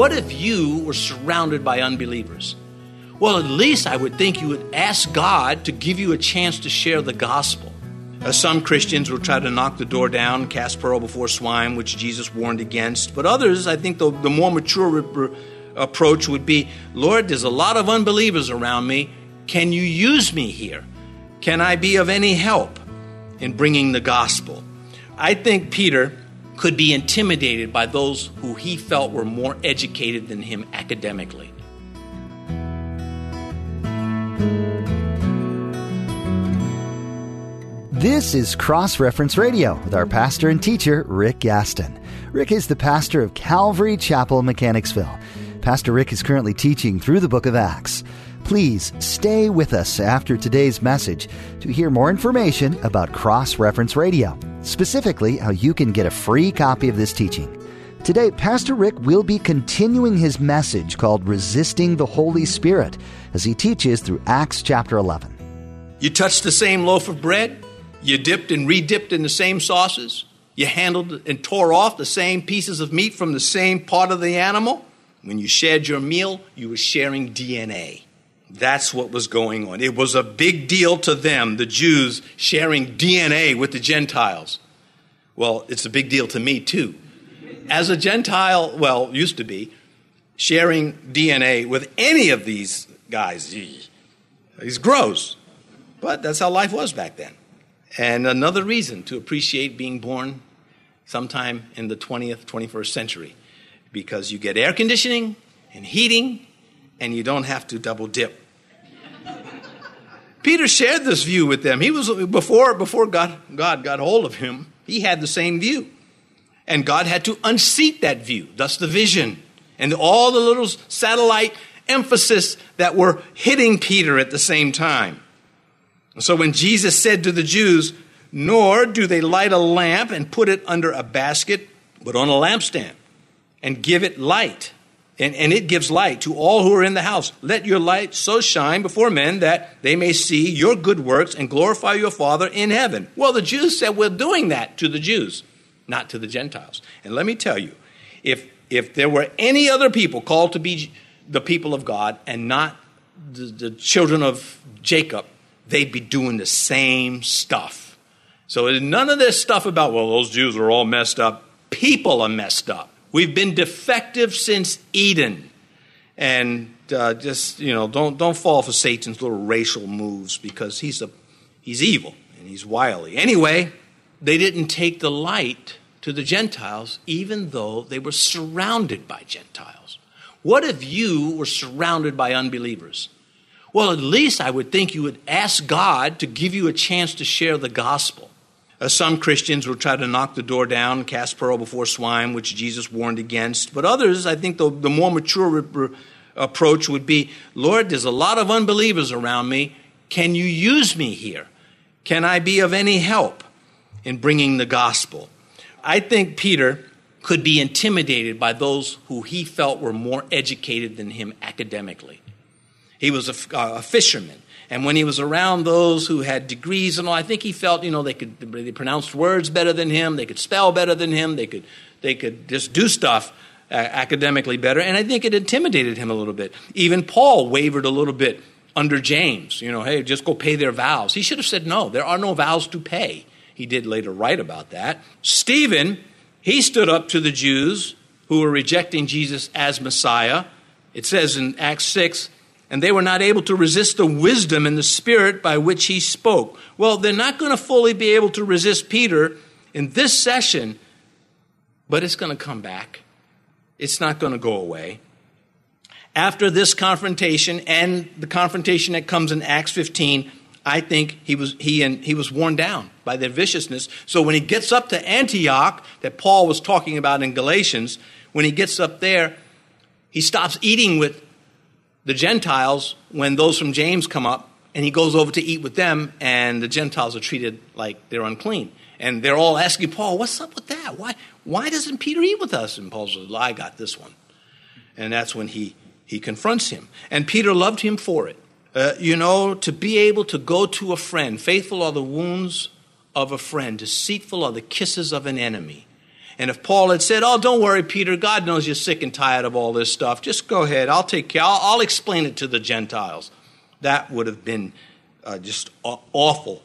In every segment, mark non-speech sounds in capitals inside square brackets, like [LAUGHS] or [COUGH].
What if you were surrounded by unbelievers? Well, at least I would think you would ask God to give you a chance to share the gospel. Uh, some Christians will try to knock the door down, cast pearl before swine, which Jesus warned against. But others, I think the, the more mature re- approach would be Lord, there's a lot of unbelievers around me. Can you use me here? Can I be of any help in bringing the gospel? I think Peter could be intimidated by those who he felt were more educated than him academically. This is Cross Reference Radio with our pastor and teacher, Rick Gaston. Rick is the pastor of Calvary Chapel, Mechanicsville. Pastor Rick is currently teaching through the book of Acts. Please stay with us after today's message to hear more information about Cross Reference Radio, specifically how you can get a free copy of this teaching. Today, Pastor Rick will be continuing his message called Resisting the Holy Spirit as he teaches through Acts chapter 11. You touched the same loaf of bread, you dipped and redipped in the same sauces, you handled and tore off the same pieces of meat from the same part of the animal. When you shared your meal, you were sharing DNA. That's what was going on. It was a big deal to them, the Jews, sharing DNA with the Gentiles. Well, it's a big deal to me, too. As a Gentile, well, used to be, sharing DNA with any of these guys, he's gross. But that's how life was back then. And another reason to appreciate being born sometime in the 20th, 21st century, because you get air conditioning and heating, and you don't have to double dip. Peter shared this view with them. He was before before God God got hold of him. He had the same view, and God had to unseat that view. Thus, the vision and all the little satellite emphasis that were hitting Peter at the same time. So when Jesus said to the Jews, Nor do they light a lamp and put it under a basket, but on a lampstand, and give it light. And, and it gives light to all who are in the house. Let your light so shine before men that they may see your good works and glorify your Father in heaven. Well, the Jews said, We're doing that to the Jews, not to the Gentiles. And let me tell you, if, if there were any other people called to be the people of God and not the, the children of Jacob, they'd be doing the same stuff. So none of this stuff about, well, those Jews are all messed up. People are messed up. We've been defective since Eden. And uh, just, you know, don't, don't fall for Satan's little racial moves because he's, a, he's evil and he's wily. Anyway, they didn't take the light to the Gentiles, even though they were surrounded by Gentiles. What if you were surrounded by unbelievers? Well, at least I would think you would ask God to give you a chance to share the gospel. Uh, some Christians will try to knock the door down, cast pearl before swine, which Jesus warned against. But others, I think the, the more mature re- approach would be Lord, there's a lot of unbelievers around me. Can you use me here? Can I be of any help in bringing the gospel? I think Peter could be intimidated by those who he felt were more educated than him academically. He was a, a fisherman. And when he was around those who had degrees and all, I think he felt, you know, they could they pronounced words better than him, they could spell better than him, they could they could just do stuff uh, academically better. And I think it intimidated him a little bit. Even Paul wavered a little bit under James. You know, hey, just go pay their vows. He should have said no. There are no vows to pay. He did later write about that. Stephen, he stood up to the Jews who were rejecting Jesus as Messiah. It says in Acts 6 and they were not able to resist the wisdom and the spirit by which he spoke. Well, they're not going to fully be able to resist Peter in this session, but it's going to come back. It's not going to go away. After this confrontation and the confrontation that comes in Acts 15, I think he was, he, and, he was worn down by their viciousness. So when he gets up to Antioch, that Paul was talking about in Galatians, when he gets up there, he stops eating with the Gentiles when those from James come up and he goes over to eat with them, and the Gentiles are treated like they're unclean. And they're all asking Paul, What's up with that? Why, why doesn't Peter eat with us? And Paul says, well, I got this one. And that's when he, he confronts him. And Peter loved him for it. Uh, you know, to be able to go to a friend, faithful are the wounds of a friend, deceitful are the kisses of an enemy. And if Paul had said, Oh, don't worry, Peter, God knows you're sick and tired of all this stuff, just go ahead, I'll take care, I'll, I'll explain it to the Gentiles. That would have been uh, just awful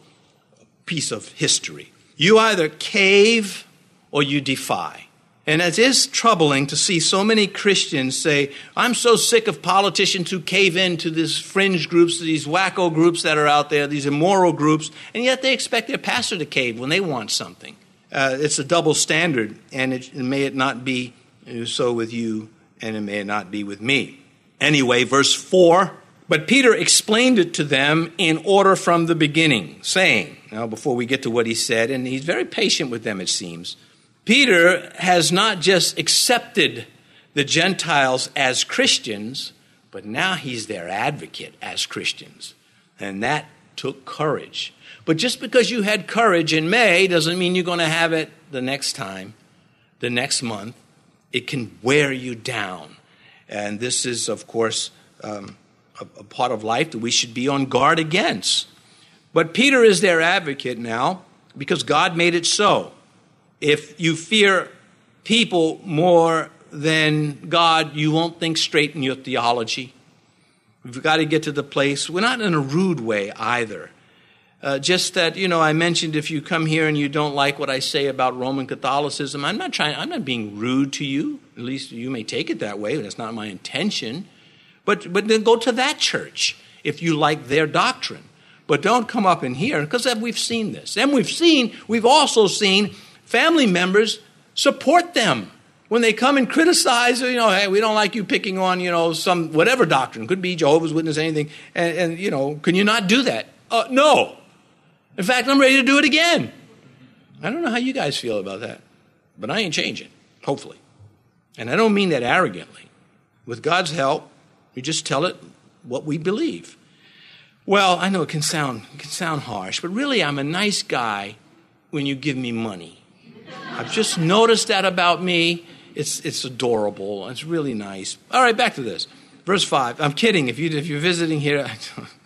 piece of history. You either cave or you defy. And it is troubling to see so many Christians say, I'm so sick of politicians who cave in to these fringe groups, these wacko groups that are out there, these immoral groups, and yet they expect their pastor to cave when they want something. Uh, it's a double standard, and it, may it not be so with you, and it may not be with me. Anyway, verse 4 But Peter explained it to them in order from the beginning, saying, Now, before we get to what he said, and he's very patient with them, it seems. Peter has not just accepted the Gentiles as Christians, but now he's their advocate as Christians. And that took courage. But just because you had courage in May doesn't mean you're going to have it the next time, the next month. It can wear you down. And this is, of course, um, a, a part of life that we should be on guard against. But Peter is their advocate now because God made it so if you fear people more than God, you won't think straight in your theology. We've got to get to the place, we're not in a rude way either. Uh, just that, you know, I mentioned if you come here and you don't like what I say about Roman Catholicism, I'm not trying, I'm not being rude to you. At least you may take it that way, that's not my intention. But, but then go to that church if you like their doctrine. But don't come up in here, because we've seen this. And we've seen, we've also seen family members support them when they come and criticize, you know, hey, we don't like you picking on, you know, some whatever doctrine, could be Jehovah's Witness, anything, and, and you know, can you not do that? Uh, no. In fact, I'm ready to do it again. I don't know how you guys feel about that, but I ain't changing, hopefully. And I don't mean that arrogantly. With God's help, we just tell it what we believe. Well, I know it can sound it can sound harsh, but really I'm a nice guy when you give me money. I've just noticed that about me. It's, it's adorable. It's really nice. All right, back to this. Verse 5. I'm kidding. If, you, if you're visiting here, [LAUGHS]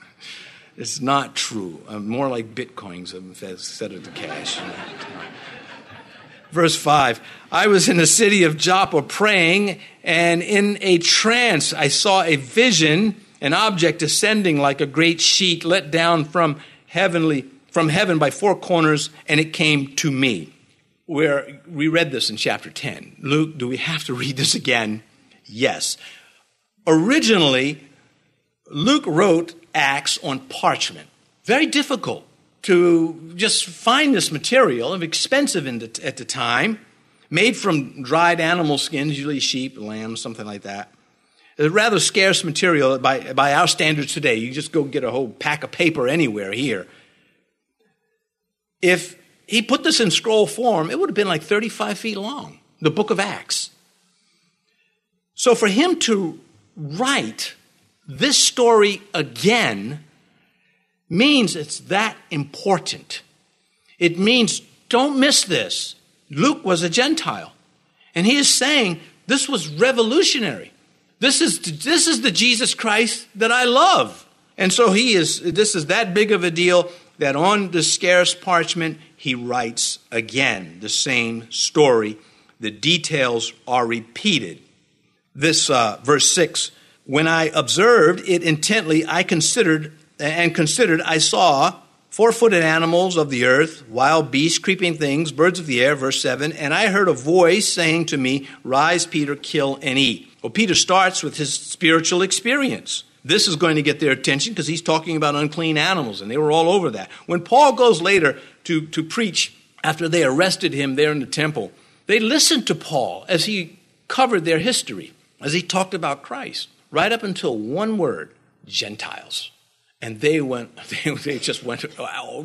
it's not true. I'm more like bitcoins instead of the cash. Verse 5 I was in the city of Joppa praying, and in a trance I saw a vision, an object descending like a great sheet let down from heavenly from heaven by four corners, and it came to me where we read this in chapter 10. Luke, do we have to read this again? Yes. Originally, Luke wrote Acts on parchment. Very difficult to just find this material, expensive the, at the time, made from dried animal skins, usually sheep, lamb, something like that. It's rather scarce material by, by our standards today. You just go get a whole pack of paper anywhere here. If he put this in scroll form, it would have been like 35 feet long, the book of Acts. So for him to write this story again means it's that important. It means don't miss this. Luke was a Gentile, and he is saying this was revolutionary. This is, this is the Jesus Christ that I love. And so he is, this is that big of a deal that on the scarce parchment, he writes again the same story. The details are repeated. This uh, verse 6 When I observed it intently, I considered and considered, I saw four footed animals of the earth, wild beasts, creeping things, birds of the air, verse 7. And I heard a voice saying to me, Rise, Peter, kill and eat. Well, Peter starts with his spiritual experience. This is going to get their attention because he's talking about unclean animals, and they were all over that. When Paul goes later to, to preach after they arrested him there in the temple, they listened to Paul as he covered their history, as he talked about Christ, right up until one word Gentiles. And they went, [LAUGHS] they, they just went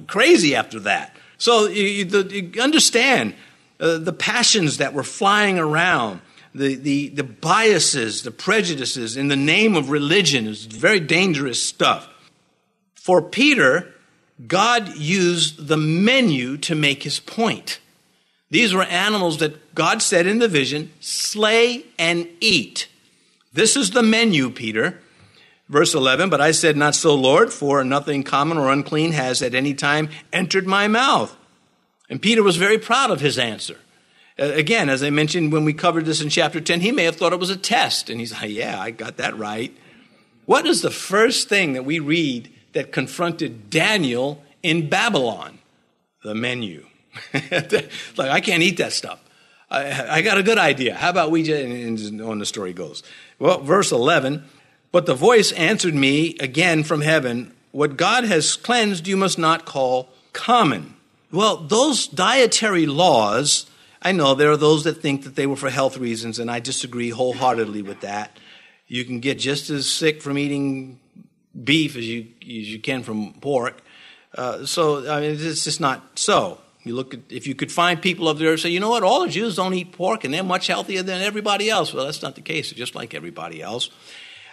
crazy after that. So you, you understand uh, the passions that were flying around the, the, the biases, the prejudices in the name of religion is very dangerous stuff. For Peter, God used the menu to make his point. These were animals that God said in the vision, slay and eat. This is the menu, Peter. Verse 11, but I said, Not so, Lord, for nothing common or unclean has at any time entered my mouth. And Peter was very proud of his answer. Uh, again, as I mentioned when we covered this in chapter 10, he may have thought it was a test. And he's like, yeah, I got that right. What is the first thing that we read that confronted Daniel in Babylon? The menu. [LAUGHS] like, I can't eat that stuff. I, got a good idea. How about we just, and on the story goes. Well, verse 11, but the voice answered me again from heaven, what God has cleansed you must not call common. Well, those dietary laws, I know there are those that think that they were for health reasons, and I disagree wholeheartedly with that. You can get just as sick from eating beef as you, as you can from pork. Uh, so, I mean, it's just not so. You look at, if you could find people up there who say, you know what, all the Jews don't eat pork and they're much healthier than everybody else. Well, that's not the case. They're just like everybody else.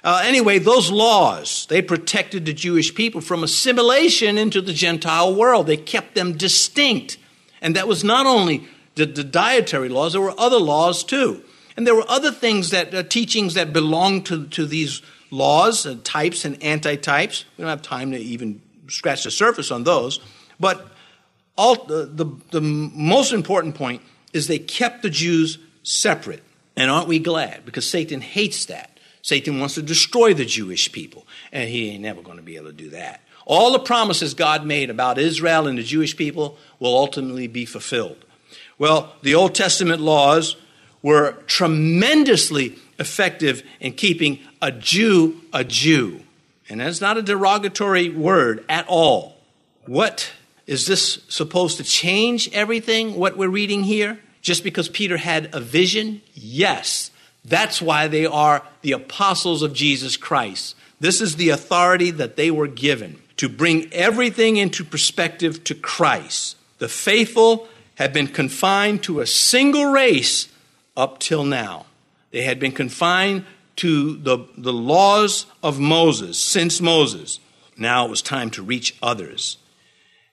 Uh, anyway, those laws, they protected the Jewish people from assimilation into the Gentile world. They kept them distinct. And that was not only the, the dietary laws, there were other laws too. And there were other things that, uh, teachings that belonged to, to these laws, and types and anti-types. We don't have time to even scratch the surface on those. But all, the, the, the most important point is they kept the Jews separate. And aren't we glad? Because Satan hates that. Satan wants to destroy the Jewish people, and he ain't never going to be able to do that. All the promises God made about Israel and the Jewish people will ultimately be fulfilled. Well, the Old Testament laws were tremendously effective in keeping a Jew a Jew. And that's not a derogatory word at all. What is this supposed to change everything, what we're reading here? Just because Peter had a vision? Yes. That's why they are the apostles of Jesus Christ. This is the authority that they were given to bring everything into perspective to Christ. The faithful had been confined to a single race up till now. They had been confined to the, the laws of Moses since Moses. Now it was time to reach others.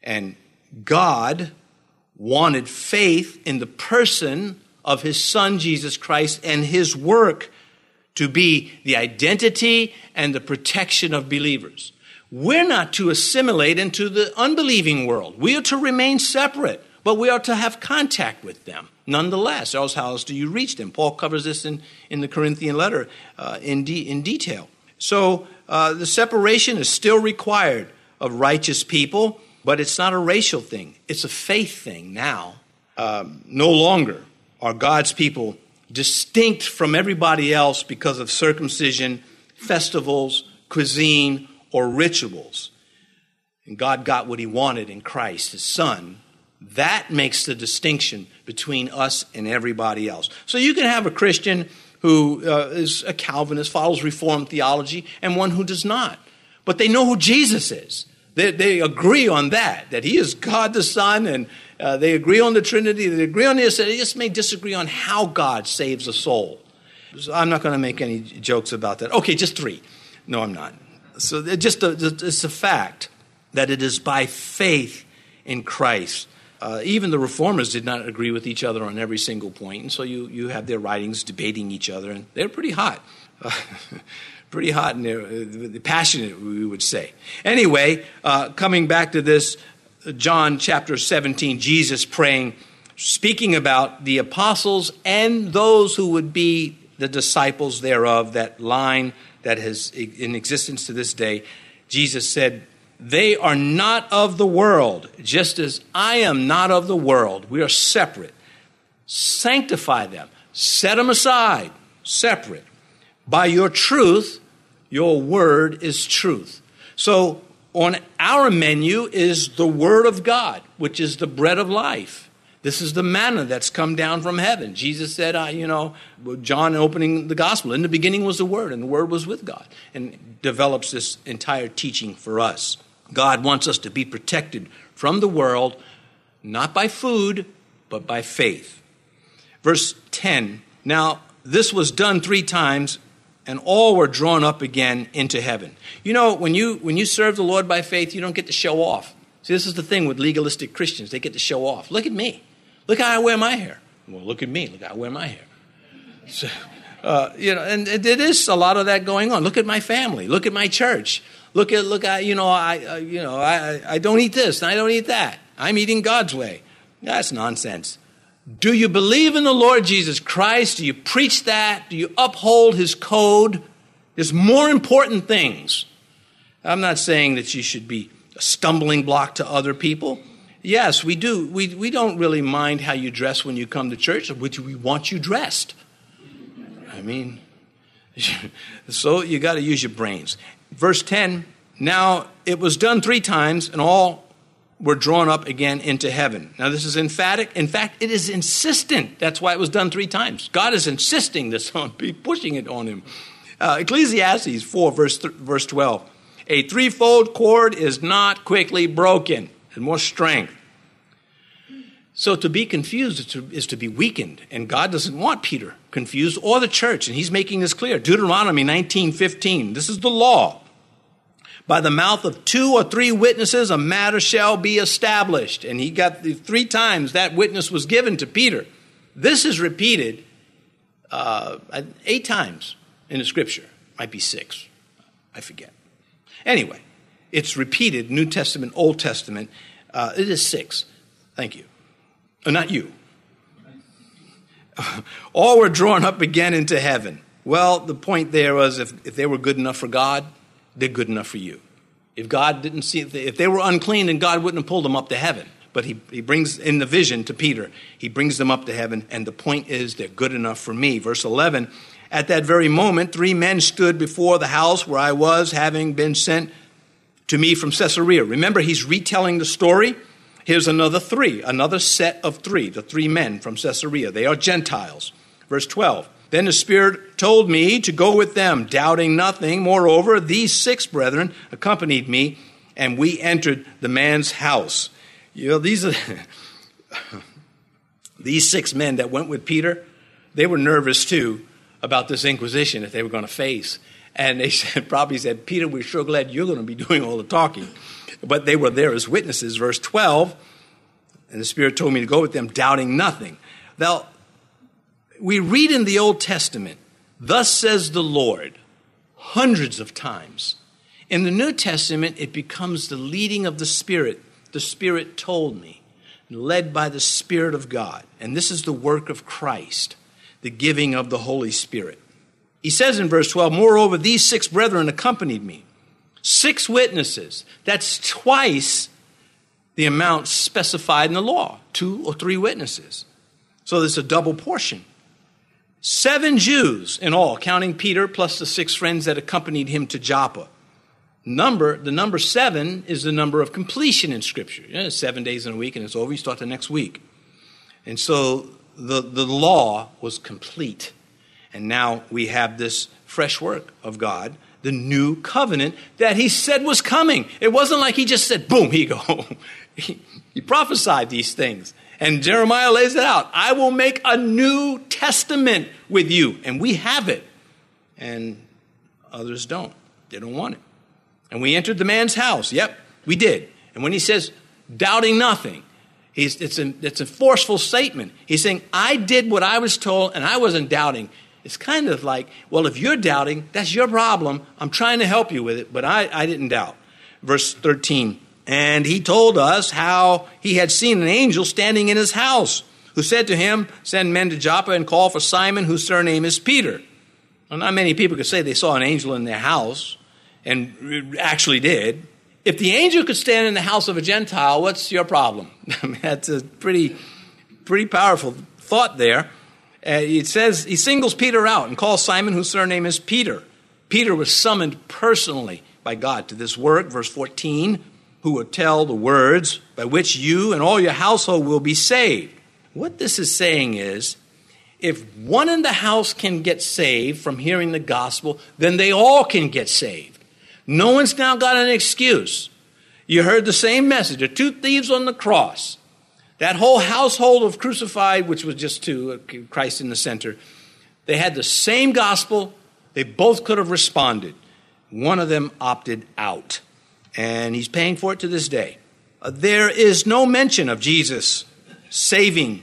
And God wanted faith in the person of his son Jesus Christ and his work to be the identity and the protection of believers. We're not to assimilate into the unbelieving world. We are to remain separate, but we are to have contact with them nonetheless. Else, how else do you reach them? Paul covers this in, in the Corinthian letter uh, in, de- in detail. So uh, the separation is still required of righteous people but it's not a racial thing, it's a faith thing now. Um, no longer are God's people distinct from everybody else because of circumcision, festivals, cuisine, or rituals. And God got what he wanted in Christ, his son. That makes the distinction between us and everybody else. So you can have a Christian who uh, is a Calvinist, follows Reformed theology, and one who does not. But they know who Jesus is. They, they agree on that, that he is God the Son, and uh, they agree on the Trinity, they agree on this, they just may disagree on how God saves a soul. So I'm not going to make any jokes about that. Okay, just three. No, I'm not. So just a, it's a fact that it is by faith in Christ. Uh, even the reformers did not agree with each other on every single point, and so you, you have their writings debating each other, and they're pretty hot. Uh, [LAUGHS] pretty hot and uh, passionate, we would say. Anyway, uh, coming back to this, John chapter 17, Jesus praying, speaking about the apostles and those who would be the disciples thereof, that line that is in existence to this day. Jesus said, They are not of the world, just as I am not of the world. We are separate. Sanctify them, set them aside, separate by your truth, your word is truth. So on our menu is the word of God, which is the bread of life. This is the manna that's come down from heaven. Jesus said, uh, you know, John opening the gospel, in the beginning was the Word, and the Word was with God, and develops this entire teaching for us. God wants us to be protected from the world, not by food, but by faith. Verse 10 Now, this was done three times and all were drawn up again into heaven. You know, when you when you serve the Lord by faith, you don't get to show off. See, this is the thing with legalistic Christians; they get to show off. Look at me. Look how I wear my hair. Well, look at me. Look how I wear my hair. So, uh, you know, and it is a lot of that going on. Look at my family. Look at my church. Look at look at you know I uh, you know I I don't eat this and I don't eat that. I'm eating God's way. That's nonsense. Do you believe in the Lord Jesus Christ? Do you preach that? Do you uphold his code? There's more important things. I'm not saying that you should be a stumbling block to other people. Yes, we do. We, we don't really mind how you dress when you come to church, which we want you dressed. I mean, [LAUGHS] so you got to use your brains. Verse 10 Now it was done three times, and all were drawn up again into heaven. Now, this is emphatic. In fact, it is insistent. That's why it was done three times. God is insisting this on, be pushing it on him. Uh, Ecclesiastes 4, verse, th- verse 12. A threefold cord is not quickly broken, and more strength. So to be confused is to, is to, be weakened, and God doesn't want Peter confused or the church, and he's making this clear. Deuteronomy 19:15. This is the law. By the mouth of two or three witnesses, a matter shall be established. And he got the three times that witness was given to Peter. This is repeated uh, eight times in the scripture. Might be six. I forget. Anyway, it's repeated New Testament, Old Testament. Uh, it is six. Thank you. Uh, not you. [LAUGHS] All were drawn up again into heaven. Well, the point there was if, if they were good enough for God, they're good enough for you. If God didn't see, if they were unclean, then God wouldn't have pulled them up to heaven. But he, he brings in the vision to Peter, he brings them up to heaven, and the point is they're good enough for me. Verse 11 At that very moment, three men stood before the house where I was, having been sent to me from Caesarea. Remember, he's retelling the story. Here's another three, another set of three, the three men from Caesarea. They are Gentiles. Verse 12. Then the Spirit told me to go with them, doubting nothing. Moreover, these six brethren accompanied me, and we entered the man's house. You know, these are [LAUGHS] these six men that went with Peter, they were nervous too about this inquisition that they were going to face. And they [LAUGHS] said, probably said, Peter, we're sure glad you're going to be doing all the talking. But they were there as witnesses. Verse 12, and the Spirit told me to go with them, doubting nothing. Now, we read in the Old Testament, thus says the Lord, hundreds of times. In the New Testament, it becomes the leading of the Spirit. The Spirit told me, led by the Spirit of God. And this is the work of Christ, the giving of the Holy Spirit. He says in verse 12, Moreover, these six brethren accompanied me. Six witnesses. That's twice the amount specified in the law two or three witnesses. So there's a double portion. Seven Jews in all, counting Peter plus the six friends that accompanied him to Joppa. Number, the number seven is the number of completion in Scripture. Seven days in a week and it's over, you start the next week. And so the, the law was complete. And now we have this fresh work of God, the new covenant that he said was coming. It wasn't like he just said, boom, here you go. [LAUGHS] he, he prophesied these things. And Jeremiah lays it out I will make a new testament with you. And we have it. And others don't. They don't want it. And we entered the man's house. Yep, we did. And when he says, doubting nothing, he's, it's, a, it's a forceful statement. He's saying, I did what I was told and I wasn't doubting. It's kind of like, well, if you're doubting, that's your problem. I'm trying to help you with it, but I, I didn't doubt. Verse 13 and he told us how he had seen an angel standing in his house, who said to him, Send men to Joppa and call for Simon, whose surname is Peter. Well, not many people could say they saw an angel in their house, and actually did. If the angel could stand in the house of a Gentile, what's your problem? [LAUGHS] That's a pretty, pretty powerful thought there. Uh, it says he singles Peter out and calls Simon, whose surname is Peter. Peter was summoned personally by God to this work. Verse 14 who will tell the words by which you and all your household will be saved. What this is saying is, if one in the house can get saved from hearing the gospel, then they all can get saved. No one's now got an excuse. You heard the same message. The two thieves on the cross. That whole household of crucified, which was just two, uh, Christ in the center, they had the same gospel. They both could have responded. One of them opted out and he's paying for it to this day. Uh, there is no mention of Jesus saving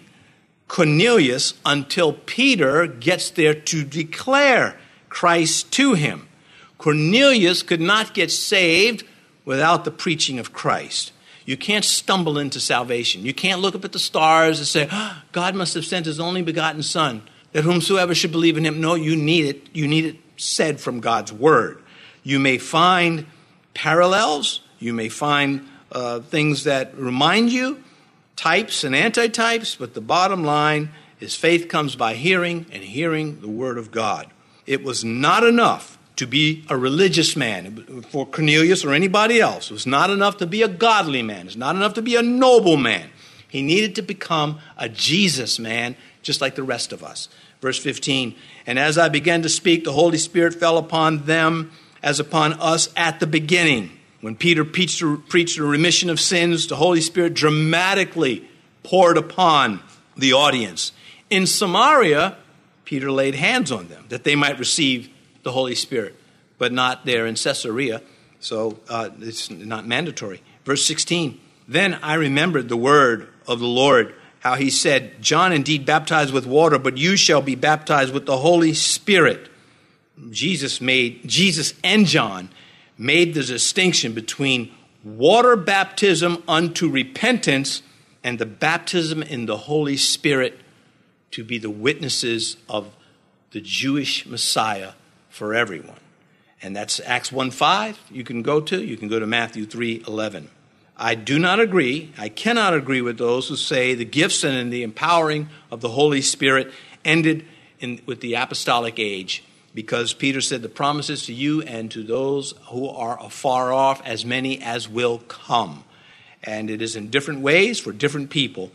Cornelius until Peter gets there to declare Christ to him. Cornelius could not get saved without the preaching of Christ. You can't stumble into salvation. You can't look up at the stars and say, oh, God must have sent his only begotten Son, that whomsoever should believe in him. No, you need it. You need it said from God's word. You may find parallels, you may find uh, things that remind you, types and antitypes, but the bottom line is faith comes by hearing, and hearing the word of God. It was not enough to be a religious man for Cornelius or anybody else. It was not enough to be a godly man. It's not enough to be a noble man. He needed to become a Jesus man, just like the rest of us. Verse 15 And as I began to speak, the Holy Spirit fell upon them as upon us at the beginning. When Peter preached, preached a remission of sins, the Holy Spirit dramatically poured upon the audience. In Samaria, Peter laid hands on them that they might receive the Holy Spirit, but not there in Caesarea, so uh, it's not mandatory. Verse 16 Then I remembered the word of the Lord, how he said, John indeed baptized with water, but you shall be baptized with the Holy Spirit. Jesus made, Jesus and John made the distinction between water baptism unto repentance and the baptism in the Holy Spirit to be the witnesses of the Jewish Messiah for everyone. And that's Acts 1 5, you can go to. You can go to Matthew 3 11. I do not agree, I cannot agree with those who say the gifts and the empowering of the Holy Spirit ended in, with the apostolic age because Peter said the promises to you and to those who are afar off, as many as will come. And it is in different ways for different people,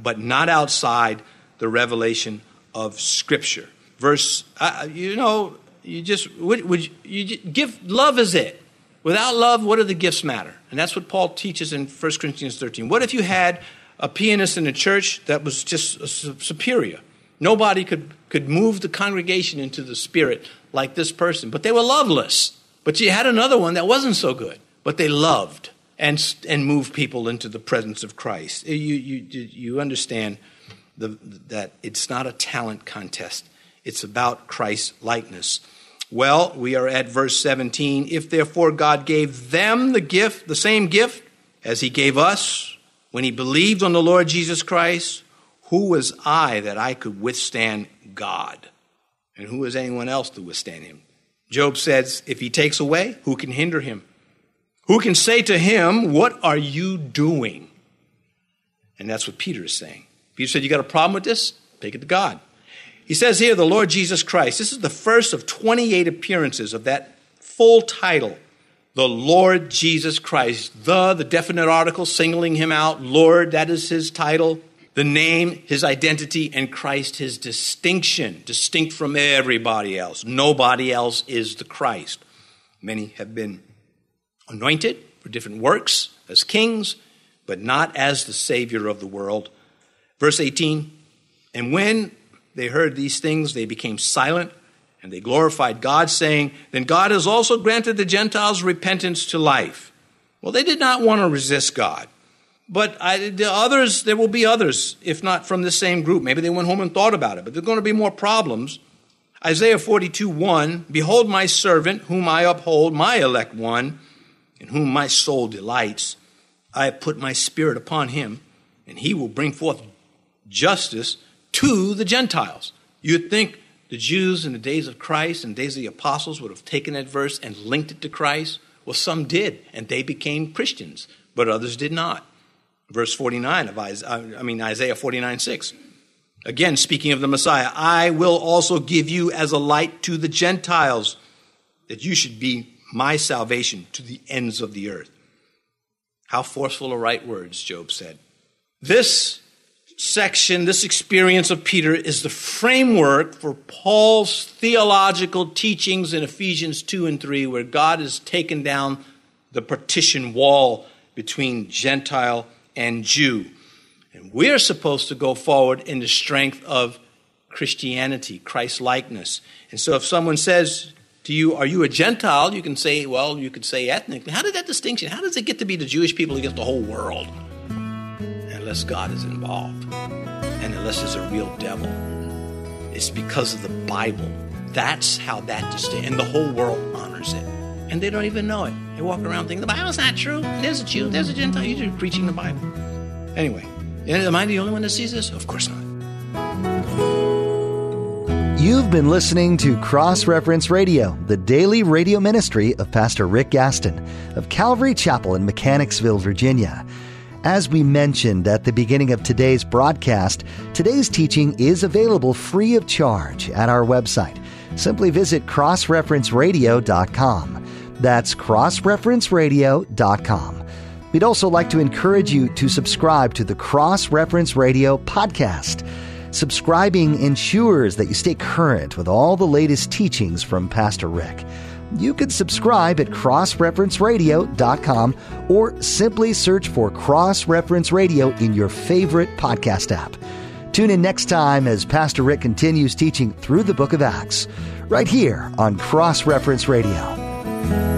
but not outside the revelation of Scripture. Verse, uh, you know, you just would, would you give love is it. Without love, what do the gifts matter? And that's what Paul teaches in 1 Corinthians 13. What if you had a pianist in a church that was just superior? Nobody could, could move the congregation into the spirit like this person, but they were loveless. But you had another one that wasn't so good, but they loved and, and moved people into the presence of Christ. You, you, you understand the, that it's not a talent contest, it's about Christ's likeness. Well, we are at verse 17. If therefore God gave them the gift, the same gift as he gave us when he believed on the Lord Jesus Christ, who was I that I could withstand God? And who is anyone else to withstand him? Job says, If he takes away, who can hinder him? Who can say to him, What are you doing? And that's what Peter is saying. Peter said, You got a problem with this? Take it to God. He says here, the Lord Jesus Christ. This is the first of 28 appearances of that full title, the Lord Jesus Christ. The, the definite article singling him out. Lord, that is his title the name, his identity, and Christ, his distinction, distinct from everybody else. Nobody else is the Christ. Many have been anointed for different works as kings, but not as the Savior of the world. Verse 18 And when they heard these things, they became silent and they glorified God, saying, Then God has also granted the Gentiles repentance to life. Well, they did not want to resist God. But I, the others, there will be others, if not from the same group. Maybe they went home and thought about it, but there are going to be more problems. Isaiah 42 1 Behold, my servant, whom I uphold, my elect one, in whom my soul delights. I have put my spirit upon him, and he will bring forth justice to the Gentiles. You'd think the Jews in the days of Christ and days of the apostles would have taken that verse and linked it to Christ. Well, some did, and they became Christians, but others did not verse 49 of Isaiah, uh, I mean Isaiah 49 6. Again, speaking of the Messiah, I will also give you as a light to the Gentiles, that you should be my salvation to the ends of the earth. How forceful are right words, Job said. This section, this experience of Peter, is the framework for Paul's theological teachings in Ephesians 2 and 3, where God has taken down the partition wall between Gentile and Jew. And we're supposed to go forward in the strength of Christianity, Christ likeness. And so if someone says to you, Are you a Gentile? you can say, Well, you could say ethnically. How did that distinction? How does it get to be the Jewish people against the whole world? Unless God is involved and unless there's a real devil. It's because of the Bible. That's how that distinction, and the whole world honors it and they don't even know it. They walk around thinking the Bible's not true. There's a Jew, there's a Gentile. You're preaching the Bible. Anyway, am I the only one that sees this? Of course not. You've been listening to Cross Reference Radio, the daily radio ministry of Pastor Rick Gaston of Calvary Chapel in Mechanicsville, Virginia. As we mentioned at the beginning of today's broadcast, today's teaching is available free of charge at our website. Simply visit crossreferenceradio.com. That's crossreferenceradio.com. We'd also like to encourage you to subscribe to the Cross Reference Radio podcast. Subscribing ensures that you stay current with all the latest teachings from Pastor Rick. You can subscribe at crossreferenceradio.com or simply search for Cross Reference Radio in your favorite podcast app. Tune in next time as Pastor Rick continues teaching through the book of Acts, right here on Cross Reference Radio. Thank you.